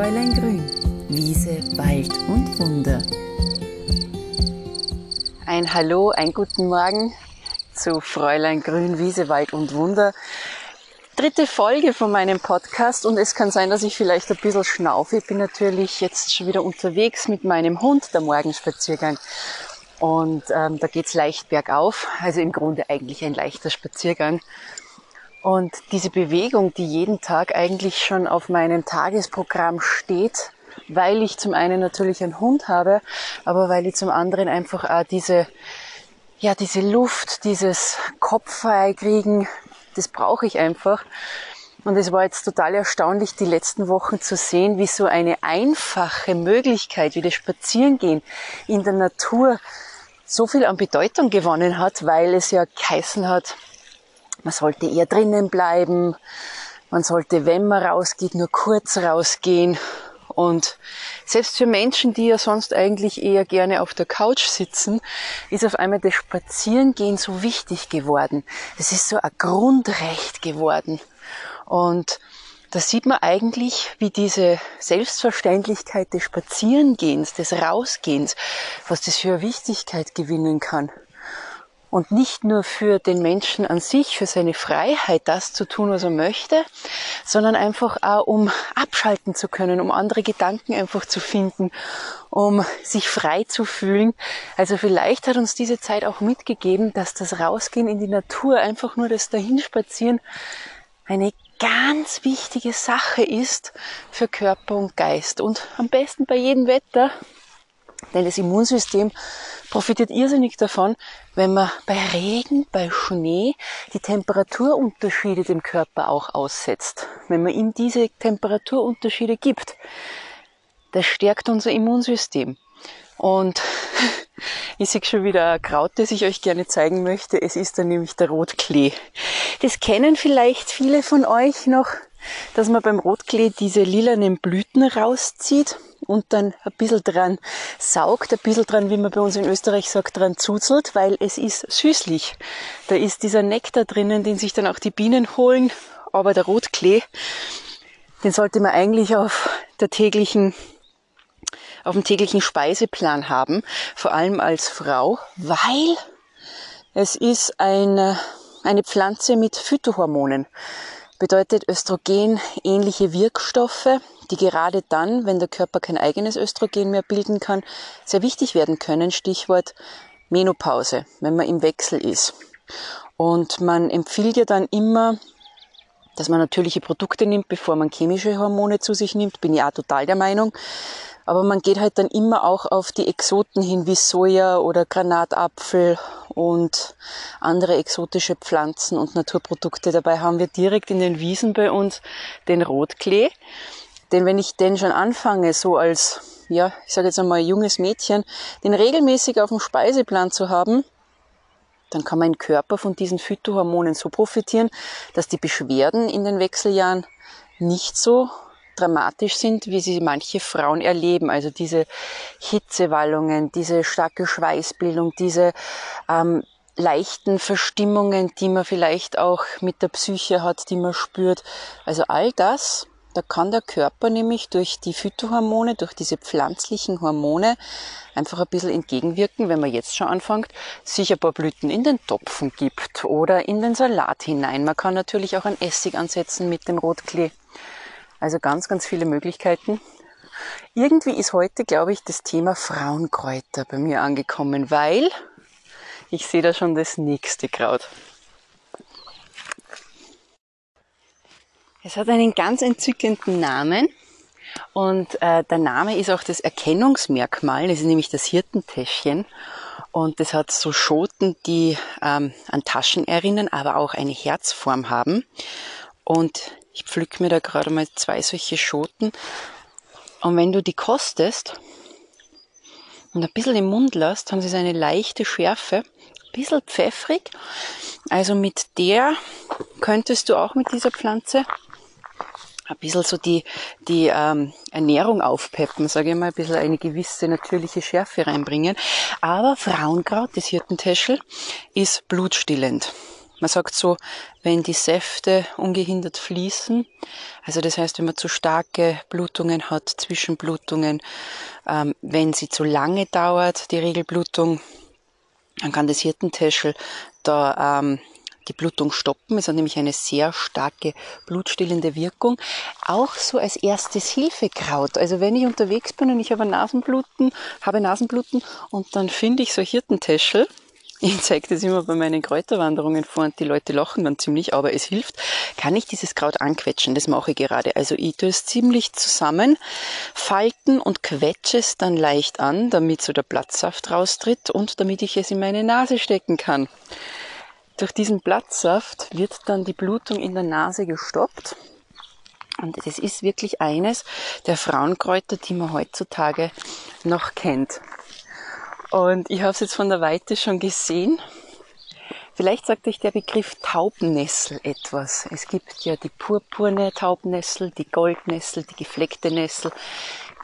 Fräulein Grün, Wiese, Wald und Wunder. Ein Hallo, einen guten Morgen zu Fräulein Grün, Wiese, Wald und Wunder. Dritte Folge von meinem Podcast und es kann sein, dass ich vielleicht ein bisschen schnaufe. Ich bin natürlich jetzt schon wieder unterwegs mit meinem Hund, der Morgenspaziergang. Und ähm, da geht's leicht bergauf, also im Grunde eigentlich ein leichter Spaziergang. Und diese Bewegung, die jeden Tag eigentlich schon auf meinem Tagesprogramm steht, weil ich zum einen natürlich einen Hund habe, aber weil ich zum anderen einfach auch diese, ja, diese Luft, dieses Kopffrei kriegen, das brauche ich einfach. Und es war jetzt total erstaunlich, die letzten Wochen zu sehen, wie so eine einfache Möglichkeit wie das Spazierengehen in der Natur so viel an Bedeutung gewonnen hat, weil es ja geheißen hat, man sollte eher drinnen bleiben. Man sollte, wenn man rausgeht, nur kurz rausgehen. Und selbst für Menschen, die ja sonst eigentlich eher gerne auf der Couch sitzen, ist auf einmal das Spazierengehen so wichtig geworden. Es ist so ein Grundrecht geworden. Und da sieht man eigentlich, wie diese Selbstverständlichkeit des Spazierengehens, des Rausgehens, was das für eine Wichtigkeit gewinnen kann. Und nicht nur für den Menschen an sich, für seine Freiheit, das zu tun, was er möchte, sondern einfach auch, um abschalten zu können, um andere Gedanken einfach zu finden, um sich frei zu fühlen. Also vielleicht hat uns diese Zeit auch mitgegeben, dass das Rausgehen in die Natur, einfach nur das Dahinspazieren, eine ganz wichtige Sache ist für Körper und Geist. Und am besten bei jedem Wetter, denn das Immunsystem profitiert irrsinnig davon, wenn man bei Regen, bei Schnee die Temperaturunterschiede dem Körper auch aussetzt. Wenn man ihm diese Temperaturunterschiede gibt, das stärkt unser Immunsystem. Und ich sehe schon wieder ein Kraut, das ich euch gerne zeigen möchte. Es ist dann nämlich der Rotklee. Das kennen vielleicht viele von euch noch, dass man beim Rotklee diese lilanen Blüten rauszieht und dann ein bisschen dran saugt, ein bisschen dran, wie man bei uns in Österreich sagt, dran zuzelt, weil es ist süßlich. Da ist dieser Nektar drinnen, den sich dann auch die Bienen holen, aber der Rotklee, den sollte man eigentlich auf der täglichen auf dem täglichen Speiseplan haben, vor allem als Frau, weil es ist eine, eine Pflanze mit Phytohormonen bedeutet Östrogen ähnliche Wirkstoffe, die gerade dann, wenn der Körper kein eigenes Östrogen mehr bilden kann, sehr wichtig werden können. Stichwort Menopause, wenn man im Wechsel ist. Und man empfiehlt ja dann immer, dass man natürliche Produkte nimmt, bevor man chemische Hormone zu sich nimmt. Bin ich auch total der Meinung. Aber man geht halt dann immer auch auf die Exoten hin, wie Soja oder Granatapfel und andere exotische Pflanzen und Naturprodukte. Dabei haben wir direkt in den Wiesen bei uns den Rotklee. Denn wenn ich den schon anfange, so als, ja, ich sage jetzt einmal junges Mädchen, den regelmäßig auf dem Speiseplan zu haben, dann kann mein Körper von diesen Phytohormonen so profitieren, dass die Beschwerden in den Wechseljahren nicht so dramatisch sind, wie sie manche Frauen erleben. Also diese Hitzewallungen, diese starke Schweißbildung, diese ähm, leichten Verstimmungen, die man vielleicht auch mit der Psyche hat, die man spürt. Also all das, da kann der Körper nämlich durch die Phytohormone, durch diese pflanzlichen Hormone einfach ein bisschen entgegenwirken, wenn man jetzt schon anfängt, sich ein paar Blüten in den Topfen gibt oder in den Salat hinein. Man kann natürlich auch einen Essig ansetzen mit dem Rotklee. Also ganz, ganz viele Möglichkeiten. Irgendwie ist heute, glaube ich, das Thema Frauenkräuter bei mir angekommen, weil ich sehe da schon das nächste Kraut. Es hat einen ganz entzückenden Namen und äh, der Name ist auch das Erkennungsmerkmal. Das ist nämlich das Hirtentäschchen und das hat so Schoten, die ähm, an Taschen erinnern, aber auch eine Herzform haben. Und ich pflück mir da gerade mal zwei solche Schoten. Und wenn du die kostest und ein bisschen im Mund lässt, haben sie so eine leichte Schärfe, ein bisschen pfeffrig. Also mit der könntest du auch mit dieser Pflanze ein bisschen so die, die ähm, Ernährung aufpeppen, sage ich mal, ein bisschen eine gewisse natürliche Schärfe reinbringen. Aber Frauenkraut, das Hirtentäschel, ist blutstillend. Man sagt so, wenn die Säfte ungehindert fließen, also das heißt, wenn man zu starke Blutungen hat, Zwischenblutungen, ähm, wenn sie zu lange dauert, die Regelblutung, dann kann das Hirtentäschel da ähm, die Blutung stoppen. Es hat nämlich eine sehr starke blutstillende Wirkung. Auch so als erstes Hilfekraut. Also wenn ich unterwegs bin und ich habe Nasenbluten, habe Nasenbluten und dann finde ich so Hirtentäschel, ich zeige das immer bei meinen Kräuterwanderungen vor und die Leute lachen dann ziemlich, aber es hilft. Kann ich dieses Kraut anquetschen? Das mache ich gerade. Also ich tue es ziemlich zusammen, falten und quetsche es dann leicht an, damit so der Blattsaft raustritt und damit ich es in meine Nase stecken kann. Durch diesen Blattsaft wird dann die Blutung in der Nase gestoppt. Und das ist wirklich eines der Frauenkräuter, die man heutzutage noch kennt. Und ich habe es jetzt von der Weite schon gesehen. Vielleicht sagt euch der Begriff Taubennessel etwas. Es gibt ja die purpurne Taubennessel, die Goldnessel, die gefleckte Nessel.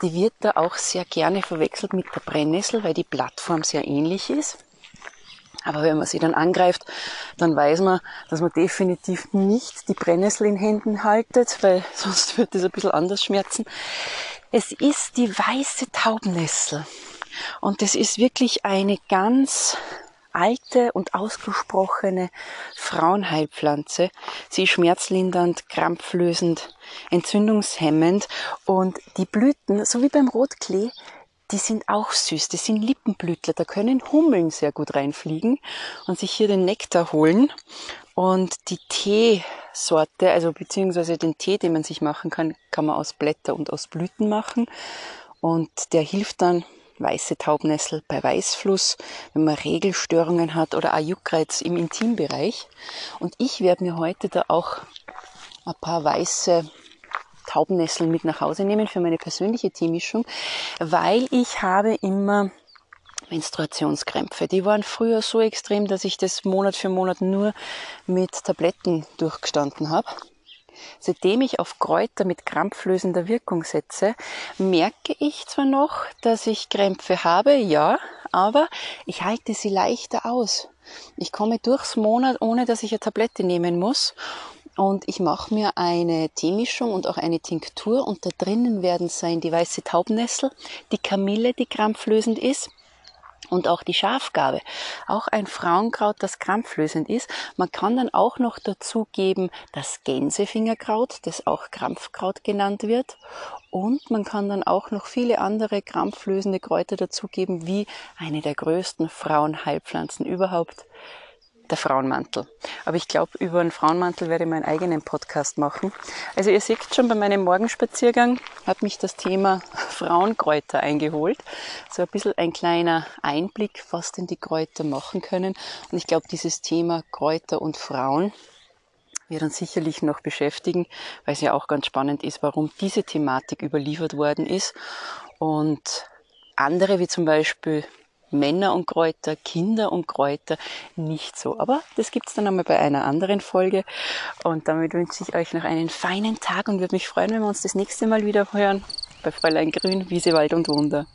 Die wird da auch sehr gerne verwechselt mit der Brennnessel, weil die Plattform sehr ähnlich ist. Aber wenn man sie dann angreift, dann weiß man, dass man definitiv nicht die Brennnessel in Händen haltet, weil sonst wird es ein bisschen anders schmerzen. Es ist die weiße Taubennessel. Und das ist wirklich eine ganz alte und ausgesprochene Frauenheilpflanze. Sie ist schmerzlindernd, krampflösend, entzündungshemmend und die Blüten, so wie beim Rotklee, die sind auch süß. Das sind Lippenblütler. Da können Hummeln sehr gut reinfliegen und sich hier den Nektar holen. Und die Teesorte, also beziehungsweise den Tee, den man sich machen kann, kann man aus Blätter und aus Blüten machen. Und der hilft dann weiße Taubnessel bei Weißfluss, wenn man Regelstörungen hat oder auch Juckreiz im Intimbereich. Und ich werde mir heute da auch ein paar weiße Taubnesseln mit nach Hause nehmen für meine persönliche Teemischung, weil ich habe immer Menstruationskrämpfe. Die waren früher so extrem, dass ich das Monat für Monat nur mit Tabletten durchgestanden habe. Seitdem ich auf Kräuter mit krampflösender Wirkung setze, merke ich zwar noch, dass ich Krämpfe habe, ja, aber ich halte sie leichter aus. Ich komme durchs Monat, ohne dass ich eine Tablette nehmen muss. Und ich mache mir eine Teemischung und auch eine Tinktur und da drinnen werden sein die weiße Taubnessel, die Kamille, die krampflösend ist, und auch die Schafgabe, auch ein Frauenkraut, das krampflösend ist. Man kann dann auch noch dazu geben das Gänsefingerkraut, das auch Krampfkraut genannt wird. Und man kann dann auch noch viele andere krampflösende Kräuter dazugeben, wie eine der größten Frauenheilpflanzen überhaupt, der Frauenmantel. Aber ich glaube, über einen Frauenmantel werde ich meinen eigenen Podcast machen. Also ihr seht schon bei meinem Morgenspaziergang hat mich das Thema Frauenkräuter eingeholt. So ein bisschen ein kleiner Einblick, was denn die Kräuter machen können. Und ich glaube, dieses Thema Kräuter und Frauen wird uns sicherlich noch beschäftigen, weil es ja auch ganz spannend ist, warum diese Thematik überliefert worden ist. Und andere, wie zum Beispiel Männer und Kräuter, Kinder und Kräuter nicht so. Aber das gibt's dann einmal bei einer anderen Folge. Und damit wünsche ich euch noch einen feinen Tag und würde mich freuen, wenn wir uns das nächste Mal wieder hören bei Fräulein Grün, Wiese, Wald und Wunder.